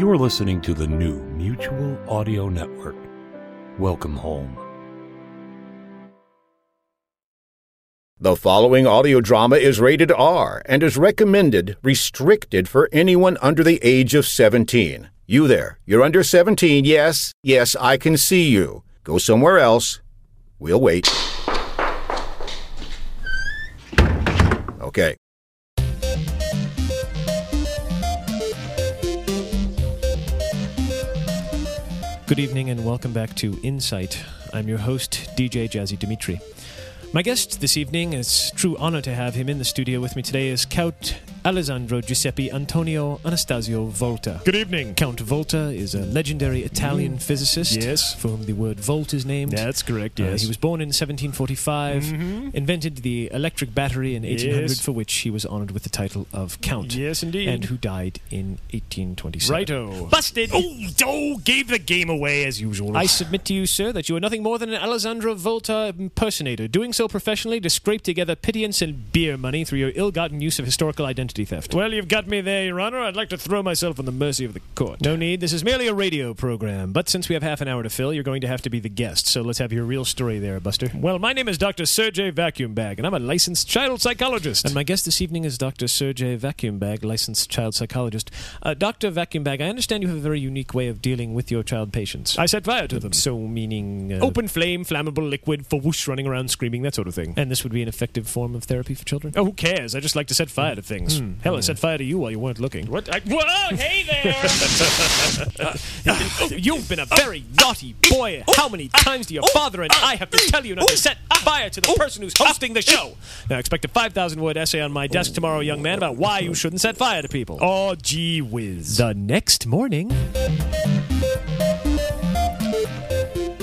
You are listening to the new Mutual Audio Network. Welcome home. The following audio drama is rated R and is recommended restricted for anyone under the age of 17. You there, you're under 17, yes? Yes, I can see you. Go somewhere else. We'll wait. Okay. Good evening and welcome back to Insight. I'm your host, DJ Jazzy Dimitri. My guest this evening, it's true honor to have him in the studio with me today, is Count Alessandro Giuseppe Antonio Anastasio Volta. Good evening. Count Volta is a legendary Italian physicist Yes. for whom the word volt is named. That's correct, Uh, yes. he was born in 1745, mm-hmm. invented the electric battery in 1800, Yes. for which he was honored with the title of Count. Yes, indeed. And who died in 1827. Righto. Busted! Oh, oh, gave the game away as usual. I submit to you, sir, that you are nothing more than an Alessandro Volta impersonator, doing so professionally to scrape together pittance and beer money through your ill-gotten use of historical identity theft. well, you've got me there, Your Honor. I'd like to throw myself on the mercy of the court. No need. This is merely a radio program. But since we have half an hour to fill, you're going to have to be the guest. So let's have your real story there, Buster. Well, my name is Dr. Sergey Vacuum Bag, and I'm a licensed child psychologist. And my guest this evening is Dr. Sergey Vacuum Bag, licensed child psychologist. Uh, Dr. Vacuum Bag, I understand you have a very unique way of dealing with your child patients. I set fire to them. so meaning uh, Open flame, flammable liquid, for whoosh running around screaming, that sort of thing. And this would be an effective form of therapy for children. Oh, who cares? I just like to set fire to things. Hmm. Hell, I set fire to you while you weren't looking. What? I, whoa, hey there! You've been a very naughty boy. How many times do your father and I have to tell you not to set fire to the person who's hosting the show? now, expect a 5,000 word essay on my desk tomorrow, young man, about why you shouldn't set fire to people. Oh, gee whiz. The next morning.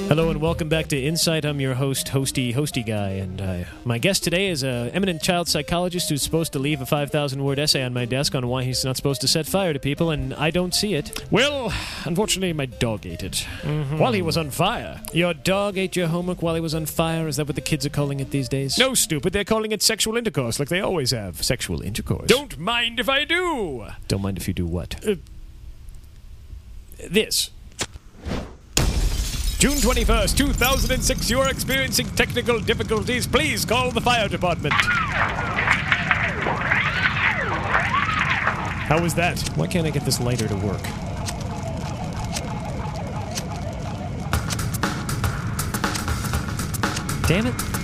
Hello and welcome back to Insight. I'm your host, hosty, hosty guy, and uh, my guest today is a eminent child psychologist who's supposed to leave a 5,000 word essay on my desk on why he's not supposed to set fire to people, and I don't see it. Well, unfortunately, my dog ate it while he was on fire. Your dog ate your homework while he was on fire. Is that what the kids are calling it these days? No, stupid. They're calling it sexual intercourse like they always have. sexual intercourse. Don't mind if I do. don't mind if you do what. This. June 21st, 2006. You are experiencing technical difficulties. Please call the fire department. How was that? Why can't I get this lighter to work? Damn it.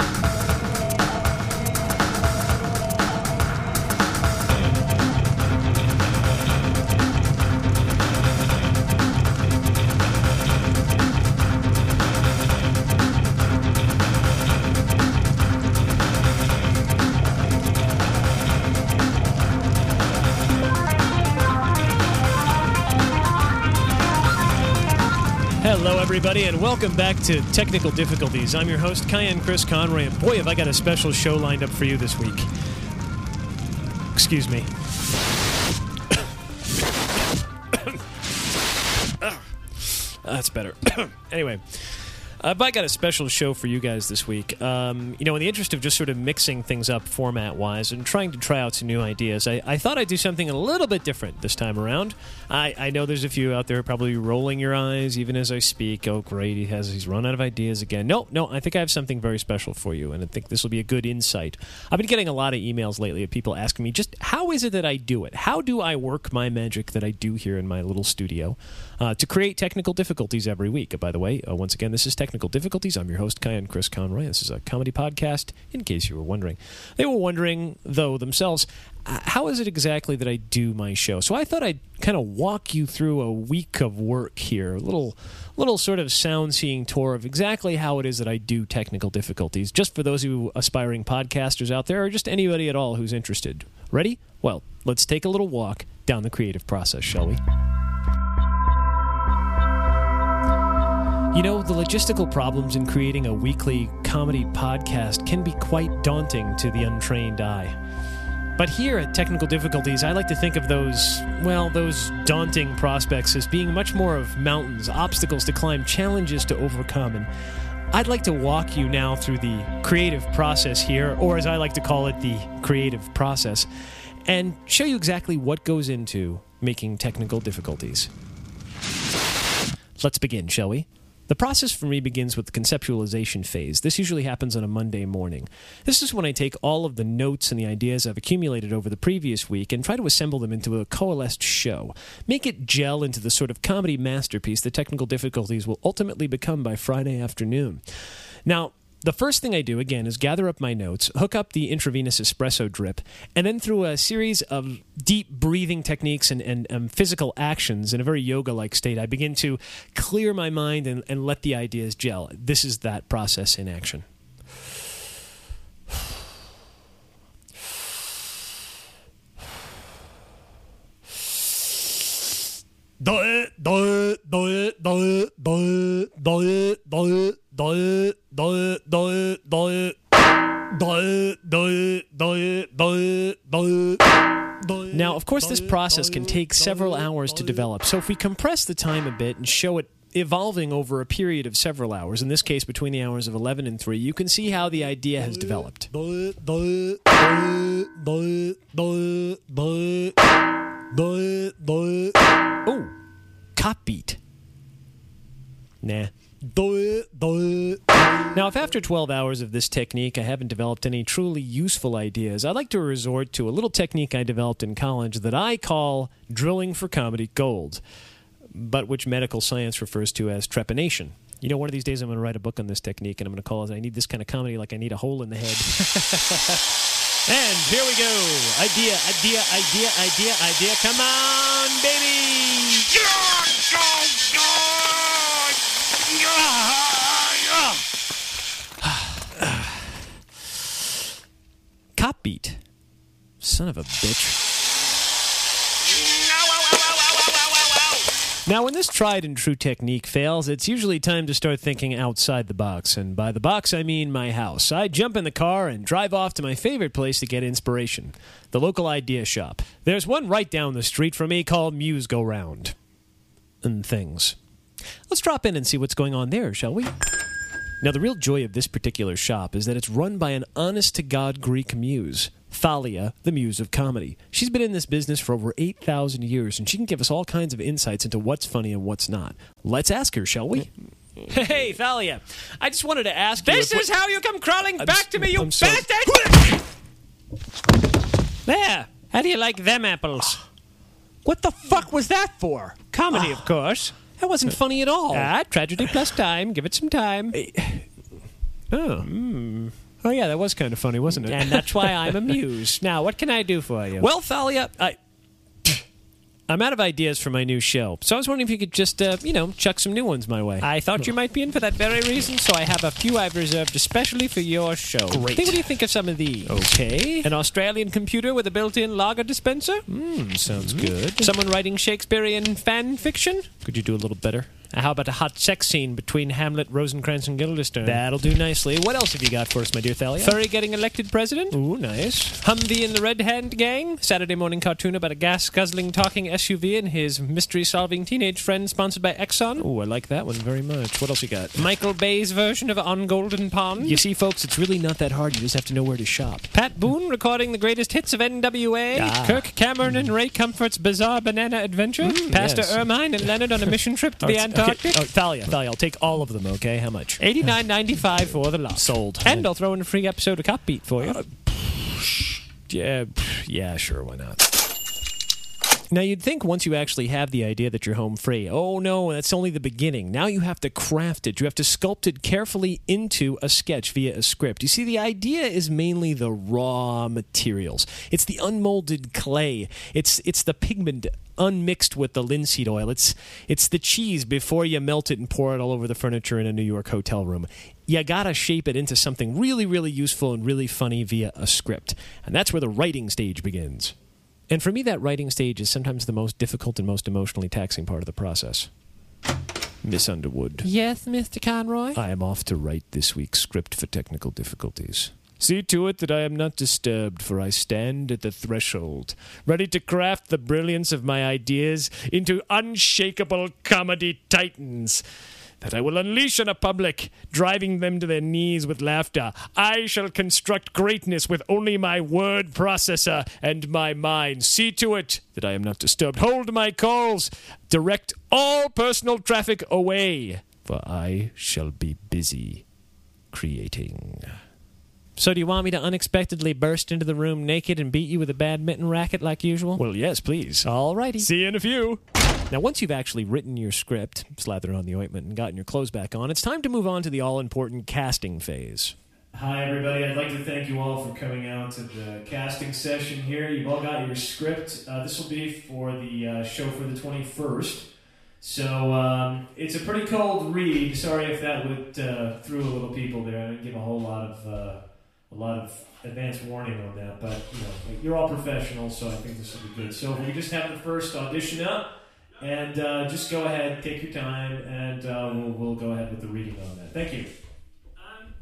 Everybody, and welcome back to Technical Difficulties. I'm your host, Cayenne Chris Conroy, and boy, have I got a special show lined up for you this week. Excuse me. That's better. anyway, but got a special show for you guys this week. Um, you know, in the interest of just sort of mixing things up format wise and trying to try out some new ideas, I, I thought I'd do something a little bit different this time around. I, I know there's a few out there probably rolling your eyes even as I speak. Oh, great, he has he's run out of ideas again. No, no, I think I have something very special for you, and I think this will be a good insight. I've been getting a lot of emails lately of people asking me just how is it that I do it? How do I work my magic that I do here in my little studio uh, to create technical difficulties every week? By the way, uh, once again, this is Technical Difficulties. I'm your host, Cayenne Chris Conroy. This is a comedy podcast, in case you were wondering. They were wondering, though, themselves, uh, how is it exactly that I do my show? So I thought I'd kind of walk you through a week of work here, a little, little sort of sound seeing tour of exactly how it is that I do technical difficulties, just for those who aspiring podcasters out there, or just anybody at all who's interested. Ready? Well, let's take a little walk down the creative process, shall we? You know, the logistical problems in creating a weekly comedy podcast can be quite daunting to the untrained eye. But here at Technical Difficulties, I like to think of those, well, those daunting prospects as being much more of mountains, obstacles to climb, challenges to overcome. And I'd like to walk you now through the creative process here, or as I like to call it, the creative process, and show you exactly what goes into making technical difficulties. Let's begin, shall we? The process for me begins with the conceptualization phase. This usually happens on a Monday morning. This is when I take all of the notes and the ideas I've accumulated over the previous week and try to assemble them into a coalesced show. Make it gel into the sort of comedy masterpiece the technical difficulties will ultimately become by Friday afternoon. Now, the first thing I do, again, is gather up my notes, hook up the intravenous espresso drip, and then through a series of deep breathing techniques and, and um, physical actions in a very yoga like state, I begin to clear my mind and, and let the ideas gel. This is that process in action. Now, of course, this process can take several hours to develop. So, if we compress the time a bit and show it evolving over a period of several hours, in this case between the hours of 11 and 3, you can see how the idea has developed. Oh, cop beat. Nah. Now, if after 12 hours of this technique I haven't developed any truly useful ideas, I'd like to resort to a little technique I developed in college that I call drilling for comedy gold, but which medical science refers to as trepanation. You know, one of these days I'm going to write a book on this technique, and I'm going to call it I Need This Kind of Comedy Like I Need a Hole in the Head. and here we go. Idea, idea, idea, idea, idea. Come on, baby! Cop beat. Son of a bitch. Now, when this tried and true technique fails, it's usually time to start thinking outside the box. And by the box, I mean my house. I jump in the car and drive off to my favorite place to get inspiration the local idea shop. There's one right down the street from me called Muse Go Round. And things. Let's drop in and see what's going on there, shall we? Now, the real joy of this particular shop is that it's run by an honest to God Greek muse. Thalia, the muse of comedy. She's been in this business for over 8,000 years, and she can give us all kinds of insights into what's funny and what's not. Let's ask her, shall we? Hey, Thalia, I just wanted to ask you. This is how you come crawling I'm back to me, you I'm bastard! There. How do you like them apples? What the fuck was that for? Comedy, of ah. course. That wasn't uh, funny at all. Ah, tragedy plus time. Give it some time. Eh, oh. Hmm. Oh, yeah, that was kind of funny, wasn't it? And that's why I'm amused. Now, what can I do for you? Well, Thalia, I. I'm out of ideas for my new show, so I was wondering if you could just, uh, you know, chuck some new ones my way. I thought you might be in for that very reason, so I have a few I've reserved especially for your show. Great. Think, what do you think of some of these? Okay. An Australian computer with a built-in lager dispenser? Hmm, sounds good. Someone writing Shakespearean fan fiction? Could you do a little better? How about a hot sex scene between Hamlet, Rosencrantz, and Guildenstern? That'll do nicely. What else have you got for us, my dear Thalia? Furry getting elected president? Ooh, nice. Humvee and the Red Hand Gang? Saturday morning cartoon about a gas guzzling talking SUV and his mystery solving teenage friend sponsored by Exxon? Ooh, I like that one very much. What else you got? Michael Bay's version of On Golden Pond? You see, folks, it's really not that hard. You just have to know where to shop. Pat Boone recording the greatest hits of NWA? Ah. Kirk Cameron and Ray Comfort's bizarre banana adventure? Pastor yes. Ermine and Leonard on a mission trip to the Antarctic? Okay. Oh, Thalia, Thalia, I'll take all of them, okay? How much? Eighty nine ninety five for the lot. Sold. And I'll throw in a free episode of Cop Beat for you. Uh, yeah, yeah, sure, why not? Now, you'd think once you actually have the idea that you're home free, oh no, that's only the beginning. Now you have to craft it. You have to sculpt it carefully into a sketch via a script. You see, the idea is mainly the raw materials. It's the unmolded clay. It's it's the pigment unmixed with the linseed oil. It's it's the cheese before you melt it and pour it all over the furniture in a New York hotel room. You gotta shape it into something really, really useful and really funny via a script. And that's where the writing stage begins. And for me, that writing stage is sometimes the most difficult and most emotionally taxing part of the process. Miss Underwood. Yes, Mr. Conroy? I am off to write this week's script for technical difficulties. See to it that I am not disturbed, for I stand at the threshold, ready to craft the brilliance of my ideas into unshakable comedy titans that I will unleash on a public, driving them to their knees with laughter. I shall construct greatness with only my word processor and my mind. See to it that I am not disturbed. Hold my calls. Direct all personal traffic away, for I shall be busy creating. So, do you want me to unexpectedly burst into the room naked and beat you with a badminton racket like usual? Well, yes, please. All righty. See you in a few. Now, once you've actually written your script, slathered on the ointment, and gotten your clothes back on, it's time to move on to the all important casting phase. Hi, everybody. I'd like to thank you all for coming out to the casting session here. You've all got your script. Uh, this will be for the uh, show for the 21st. So um, it's a pretty cold read. Sorry if that would uh, threw a little people there. I didn't give a whole lot of uh, a lot of advance warning on that, but you know you're all professionals, so I think this will be good. So we just have the first audition up, and uh, just go ahead, take your time, and uh, we'll we'll go ahead with the reading on that. Thank you. Um,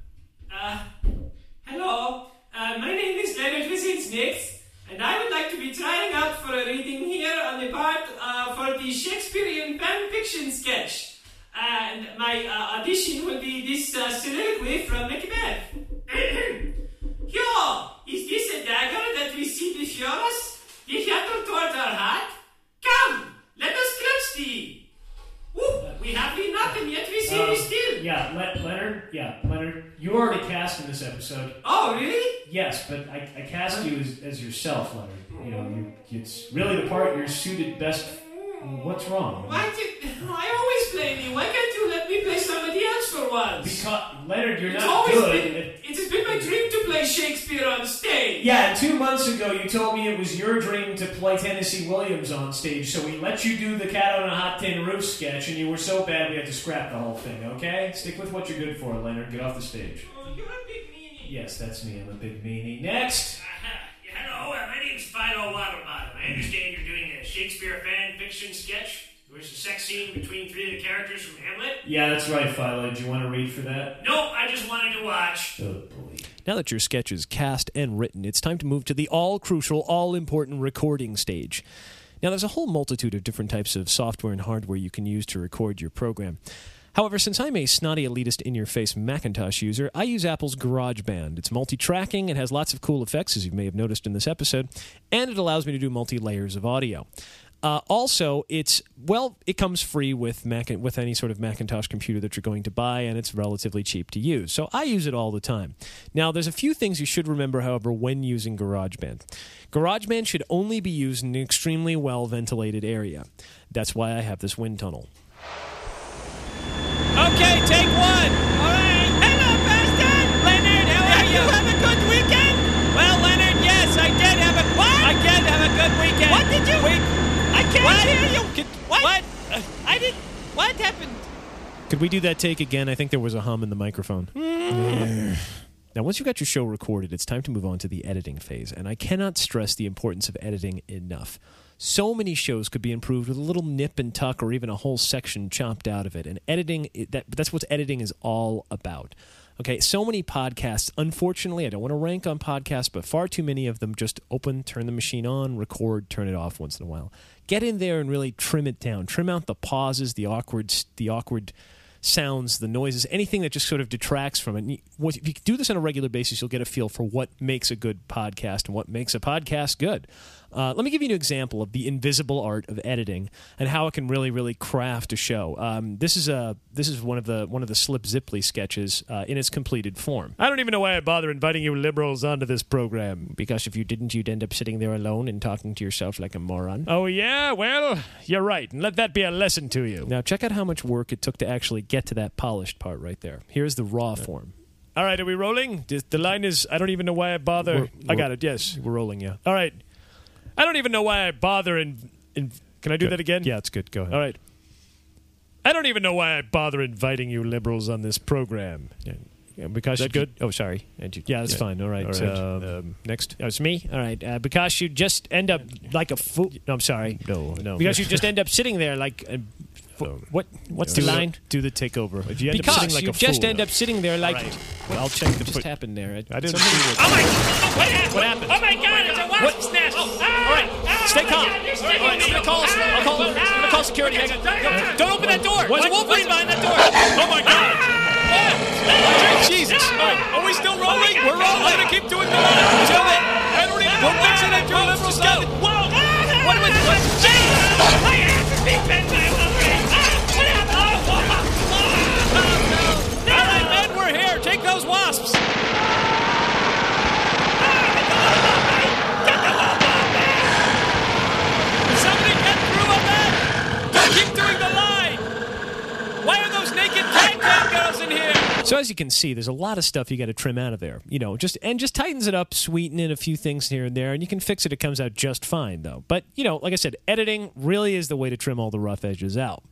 uh, hello. Uh, my name is Leonard Wisinsknecht, and I would like to be trying out for a reading here on the part uh, for the Shakespearean fan fiction sketch. And my uh, audition will be this soliloquy from Macbeth. Yo, is this a dagger that we see before us? The hither toward our heart? Come, let us clutch thee. Woo, we have been nothing yet we see Uh, thee still. Yeah, Le- Leonard. Yeah, Leonard. You already cast in this episode. Oh, really? Yes, but I, I cast you as, as yourself, Leonard. You know, you, it's really the part you're suited best. What's wrong? Why did I always blame you? Why can't you let me play somebody else? Because Leonard, you're it's not always good. been at- it has been my dream to play Shakespeare on stage. Yeah, two months ago you told me it was your dream to play Tennessee Williams on stage, so we let you do the cat on a hot tin roof sketch, and you were so bad we had to scrap the whole thing, okay? Stick with what you're good for, Leonard. Get off the stage. Oh, you're a big meanie. Yes, that's me. I'm a big meanie. Next! Uh, hello, uh, my name's Philo Waterbottom. I understand you're doing a Shakespeare fan fiction sketch. There's a sex scene between three of the characters from Hamlet. Yeah, that's right, Philo. Do you want to read for that? Nope, I just wanted to watch. Oh, boy. Now that your sketch is cast and written, it's time to move to the all crucial, all important recording stage. Now, there's a whole multitude of different types of software and hardware you can use to record your program. However, since I'm a snotty elitist in your face Macintosh user, I use Apple's GarageBand. It's multi tracking, it has lots of cool effects, as you may have noticed in this episode, and it allows me to do multi layers of audio. Uh, also, it's well, it comes free with Mac with any sort of Macintosh computer that you're going to buy, and it's relatively cheap to use. So I use it all the time. Now, there's a few things you should remember, however, when using GarageBand. GarageBand should only be used in an extremely well ventilated area. That's why I have this wind tunnel. Okay, take one. All right. Hello, Boston. Leonard, how are you? have a good weekend? Well, Leonard, yes, I did have a. What? I did have a good weekend. What did you? Wait, I can't What? hear you. Could- what? what? Uh, I did. What happened? Could we do that take again? I think there was a hum in the microphone. Now, once you've got your show recorded, it's time to move on to the editing phase. And I cannot stress the importance of editing enough. So many shows could be improved with a little nip and tuck or even a whole section chopped out of it. And editing, that, that's what editing is all about. Okay, so many podcasts, unfortunately, I don't want to rank on podcasts, but far too many of them just open, turn the machine on, record, turn it off once in a while. Get in there and really trim it down. Trim out the pauses, the awkward, the awkward sounds, the noises, anything that just sort of detracts from it. And If you do this on a regular basis, you'll get a feel for what makes a good podcast and what makes a podcast good. Uh, let me give you an example of the invisible art of editing and how it can really, really craft a show. Um, this is a this is one of the one of the Slip Zipley sketches uh, in its completed form. I don't even know why I bother inviting you liberals onto this program. Because if you didn't, you'd end up sitting there alone and talking to yourself like a moron. Oh, yeah? Well, you're right. And let that be a lesson to you. Now, check out how much work it took to actually get to that polished part right there. Here's the raw form. All right, are we rolling? The- The line is I don't even know why I bother. We're- I we're- got it, yes. We're rolling, yeah. All right. I don't even know why I bother in. in can I do that again? Yeah, it's good. Go ahead. All right. I don't even know why I bother inviting you liberals on this program. Yeah. Yeah, because Is that you- good? Oh, sorry. And you- Yeah, that's Yeah. fine. All right. All right. Um, Um, next. Oh, it's me. All right. Uh, because you just end up like a fool. No, I'm sorry. No, no. Because you just end up sitting there like. A, No. what? What's do the line? Do the takeover. If you end up Because sitting like you a just fool. end up sitting there like. Right. What I'll check the just put- happened there? I didn't Somebody- see what. Oh my! What happened? What happened? Oh my God! It's a wasp's! All right, stay calm. All right, I'm gonna call. I'll call. I'm gonna call security. Don't open that door. There's a Wolverine behind that door. Oh my God! Ah! Ah! Jesus! Ah! All right, are we still rolling? Oh we're rolling. I'm gonna keep doing the line. Till the, I don't even. We're mixing it to a liberal side. Whoa! What was what? Jesus! My ass is being bent by a Wolverine! Ah! What happened? Oh, oh, oh, no! All right, men, we're here. Take those wasps. Somebody get through on that! Don't keep doing the line! Why are those naked can-can girls in here? So as you can see, there's a lot of stuff you got to trim out of there. You know, just and just tightens it up, sweeten in a few things here and there, and you can fix it. It comes out just fine, though. But you know, like I said, editing really is the way to trim all the rough edges out.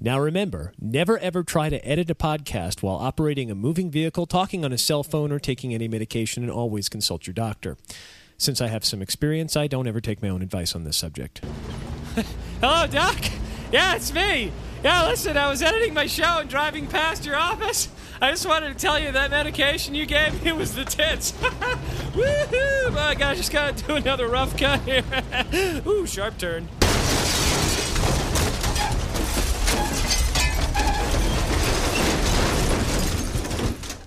Now remember, never ever try to edit a podcast while operating a moving vehicle, talking on a cell phone, or taking any medication, and always consult your doctor. Since I have some experience, I don't ever take my own advice on this subject. Hello, Doc. Yeah, it's me. Yeah, listen, I was editing my show and driving past your office. I just wanted to tell you that medication you gave me was the tits. Woohoo! My God, I just gotta do another rough cut here. Ooh, sharp turn.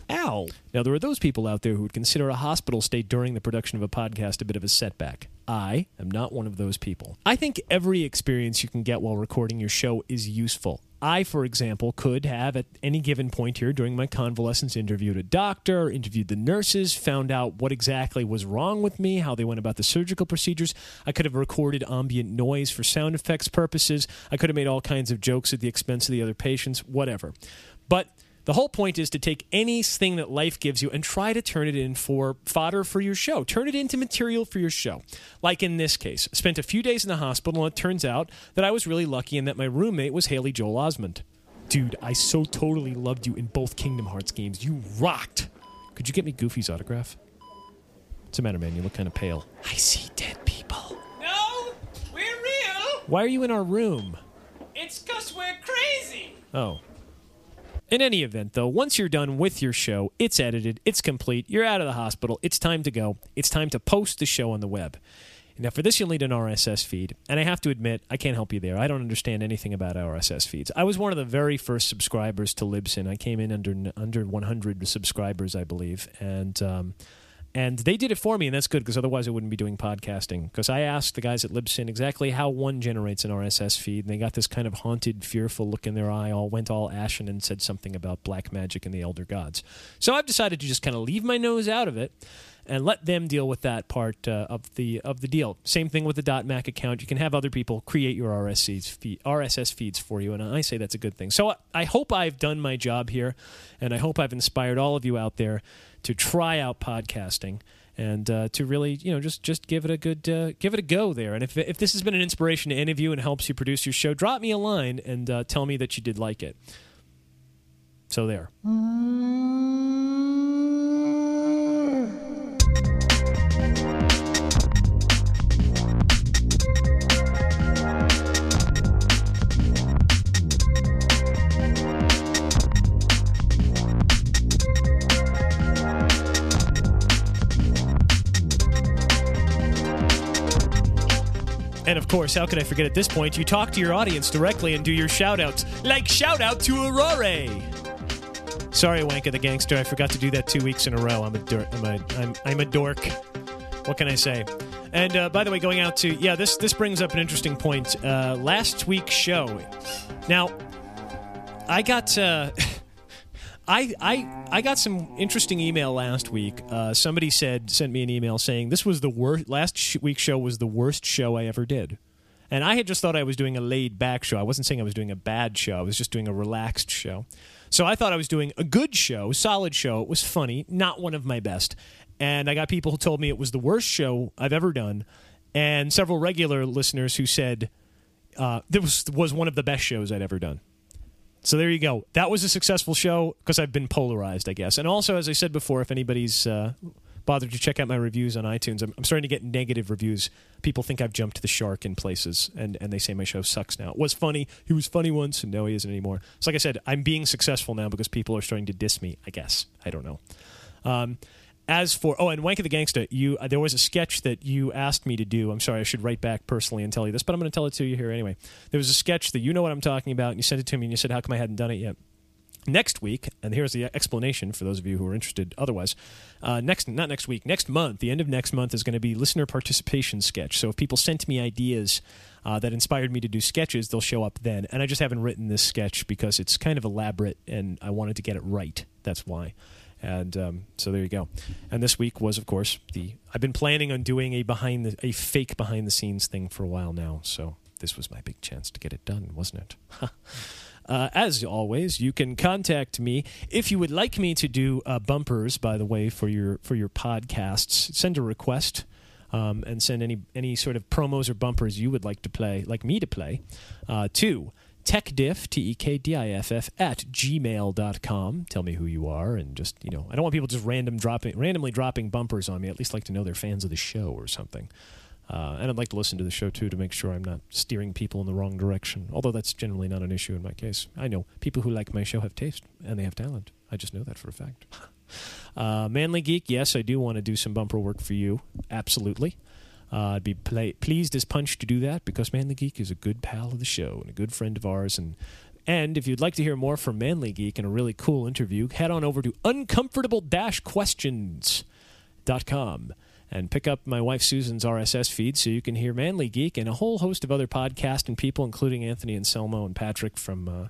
Ow. Now, there are those people out there who would consider a hospital stay during the production of a podcast a bit of a setback. I am not one of those people. I think every experience you can get while recording your show is useful. I, for example, could have at any given point here during my convalescence interviewed a doctor, interviewed the nurses, found out what exactly was wrong with me, how they went about the surgical procedures. I could have recorded ambient noise for sound effects purposes. I could have made all kinds of jokes at the expense of the other patients, whatever. But the whole point is to take anything that life gives you and try to turn it in for fodder for your show. Turn it into material for your show. Like in this case, spent a few days in the hospital, and it turns out that I was really lucky and that my roommate was Haley Joel Osment. Dude, I so totally loved you in both Kingdom Hearts games. You rocked. Could you get me Goofy's autograph? What's the matter, man? You look kind of pale. I see dead people. No, we're real. Why are you in our room? It's cause we're crazy. Oh. In any event, though, once you're done with your show, it's edited, it's complete, you're out of the hospital, it's time to go. It's time to post the show on the web. Now, for this, you'll need an RSS feed. And I have to admit, I can't help you there. I don't understand anything about RSS feeds. I was one of the very first subscribers to Libsyn. I came in under under 100 subscribers, I believe. And. Um, and they did it for me, and that's good because otherwise I wouldn't be doing podcasting. Because I asked the guys at Libsyn exactly how one generates an RSS feed, and they got this kind of haunted, fearful look in their eye, all went all ashen, and said something about black magic and the elder gods. So I've decided to just kind of leave my nose out of it and let them deal with that part uh, of the of the deal. Same thing with the .mac account. You can have other people create your RSS feed, RSS feeds for you, and I say that's a good thing. So I- I hope I've done my job here, and I hope I've inspired all of you out there to try out podcasting and uh, to really, you know, just just give it a good uh, give it a go there. And if if this has been an inspiration to any of you and helps you produce your show, drop me a line and uh, tell me that you did like it. So there. And of course, how could I forget at this point? You talk to your audience directly and do your shout outs. Like shout out to Aurore. Sorry, Wanka the Gangster. I forgot to do that two weeks in a row. I'm a, dur- I'm a, I'm, I'm a dork. What can I say? And uh, by the way, going out to yeah, this this brings up an interesting point. Uh, last week's show. Now, I got uh, I I I got some interesting email last week. Uh, somebody said sent me an email saying this was the worst. Last sh- week's show was the worst show I ever did. And I had just thought I was doing a laid back show. I wasn't saying I was doing a bad show. I was just doing a relaxed show. So I thought I was doing a good show, solid show. It was funny, not one of my best. And I got people who told me it was the worst show I've ever done, and several regular listeners who said uh, this was was one of the best shows I'd ever done. So there you go. That was a successful show because I've been polarized, I guess. And also, as I said before, if anybody's uh, bothered to check out my reviews on iTunes, I'm, I'm, starting to get negative reviews. People think I've jumped the shark in places, and, and they say my show sucks now. It was funny. He was funny once, and no, he isn't anymore. So, like I said, I'm being successful now because people are starting to diss me, I guess. I don't know. Um, as for oh, and Wank of the Gangsta, you uh, there was a sketch that you asked me to do. I'm sorry, I should write back personally and tell you this, but I'm going to tell it to you here anyway. There was a sketch that you know what I'm talking about, and you sent it to me, and you said, "How come I hadn't done it yet?" Next week, and here's the explanation for those of you who are interested. Otherwise, uh, next not next week, next month, the end of next month is going to be listener participation sketch. So if people sent me ideas uh, that inspired me to do sketches, they'll show up then. And I just haven't written this sketch because it's kind of elaborate, and I wanted to get it right. That's why. And um, so there you go. And this week was, of course, the. I've been planning on doing a behind the a fake behind the scenes thing for a while now. So this was my big chance to get it done, wasn't it? Uh, as always, you can contact me if you would like me to do uh, bumpers. By the way, for your for your podcasts, send a request um, and send any any sort of promos or bumpers you would like to play, like me to play, uh, to tekdiff, T E K D I F F, at gmail.com. Tell me who you are and just, you know, I don't want people just random dropping, randomly dropping bumpers on me. at least like to know they're fans of the show or something. Uh, and I'd like to listen to the show too to make sure I'm not steering people in the wrong direction. Although that's generally not an issue in my case. I know people who like my show have taste and they have talent. I just know that for a fact. uh, Manly Geek, yes, I do want to do some bumper work for you. Absolutely. Uh, I'd be pleased as punch to do that because Manly Geek is a good pal of the show and a good friend of ours. And and if you'd like to hear more from Manly Geek and a really cool interview, head on over to uncomfortable-questions.com and pick up my wife Susan's RSS feed so you can hear Manly Geek and a whole host of other podcasts and people, including Anthony and Selmo and Patrick from uh,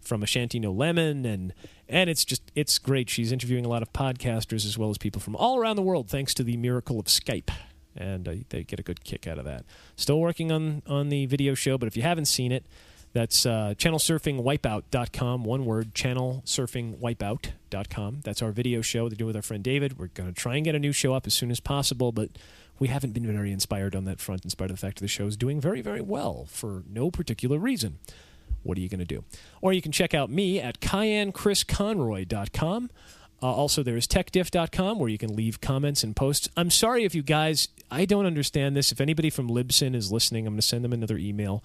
from Ashanti No Lemon, and and it's just it's great. She's interviewing a lot of podcasters as well as people from all around the world, thanks to the miracle of Skype and uh, they get a good kick out of that. Still working on on the video show, but if you haven't seen it, that's uh, channelsurfingwipeout.com. One word, channelsurfingwipeout.com. That's our video show to do with our friend David. We're going to try and get a new show up as soon as possible, but we haven't been very inspired on that front in spite of the fact that the show is doing very, very well for no particular reason. What are you going to do? Or you can check out me at CayenneChrisConroy.com. Uh, also, there is tekdiff.com where you can leave comments and posts. I'm sorry if you guys, I don't understand this. If anybody from Libsyn is listening, I'm going to send them another email.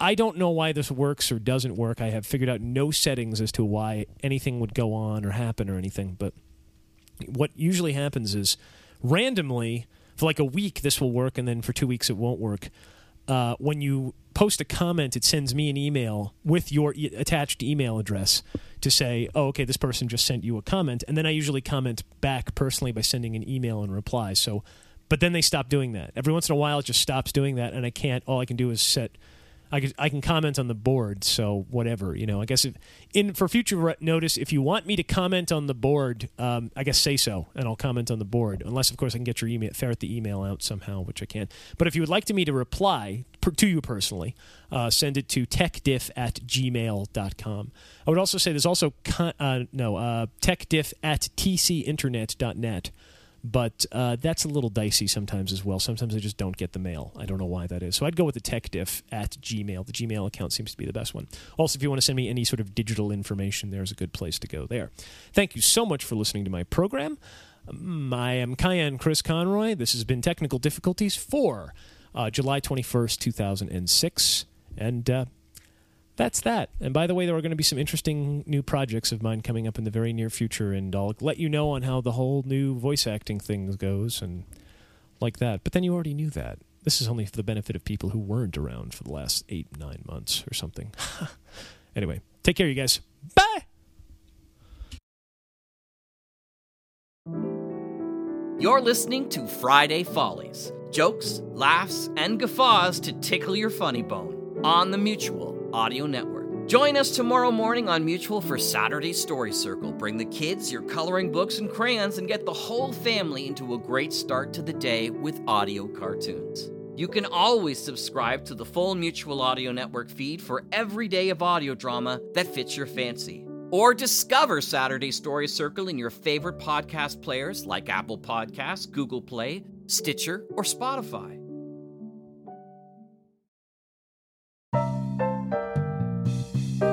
I don't know why this works or doesn't work. I have figured out no settings as to why anything would go on or happen or anything. But what usually happens is randomly, for like a week, this will work, and then for two weeks, it won't work. Uh, when you post a comment, it sends me an email with your e- attached email address to say, oh, okay, this person just sent you a comment. And then I usually comment back personally by sending an email and reply. So, but then they stop doing that. Every once in a while, it just stops doing that. And I can't, all I can do is set I can, I can comment on the board, so whatever you know. I guess if, in for future re- notice, if you want me to comment on the board, um, I guess say so, and I'll comment on the board. Unless, of course, I can get your email, ferret the email out somehow, which I can. But if you would like to me to reply per, to you personally, uh, send it to tekdiff at gmail.com. I would also say there's also con- uh, no uh, tekdiff at tcinternet.net but uh, that's a little dicey sometimes as well. Sometimes I just don't get the mail. I don't know why that is. So I'd go with the tekdiff at Gmail. The Gmail account seems to be the best one. Also, if you want to send me any sort of digital information, there's a good place to go there. Thank you so much for listening to my program. Um, I am Cayenne Chris Conroy. This has been Technical Difficulties for uh, July 21st, 2006. And uh, that's that. And by the way, there are going to be some interesting new projects of mine coming up in the very near future, and I'll let you know on how the whole new voice acting thing goes and like that. But then you already knew that. This is only for the benefit of people who weren't around for the last eight, nine months or something. anyway, take care, you guys. Bye! You're listening to Friday Follies jokes, laughs, and guffaws to tickle your funny bone on the Mutual Audio Network. Join us tomorrow morning on Mutual for Saturday Story Circle. Bring the kids your coloring books and crayons and get the whole family into a great start to the day with audio cartoons. You can always subscribe to the full Mutual Audio Network feed for every day of audio drama that fits your fancy. Or discover Saturday Story Circle in your favorite podcast players like Apple Podcasts, Google Play, Stitcher, or Spotify.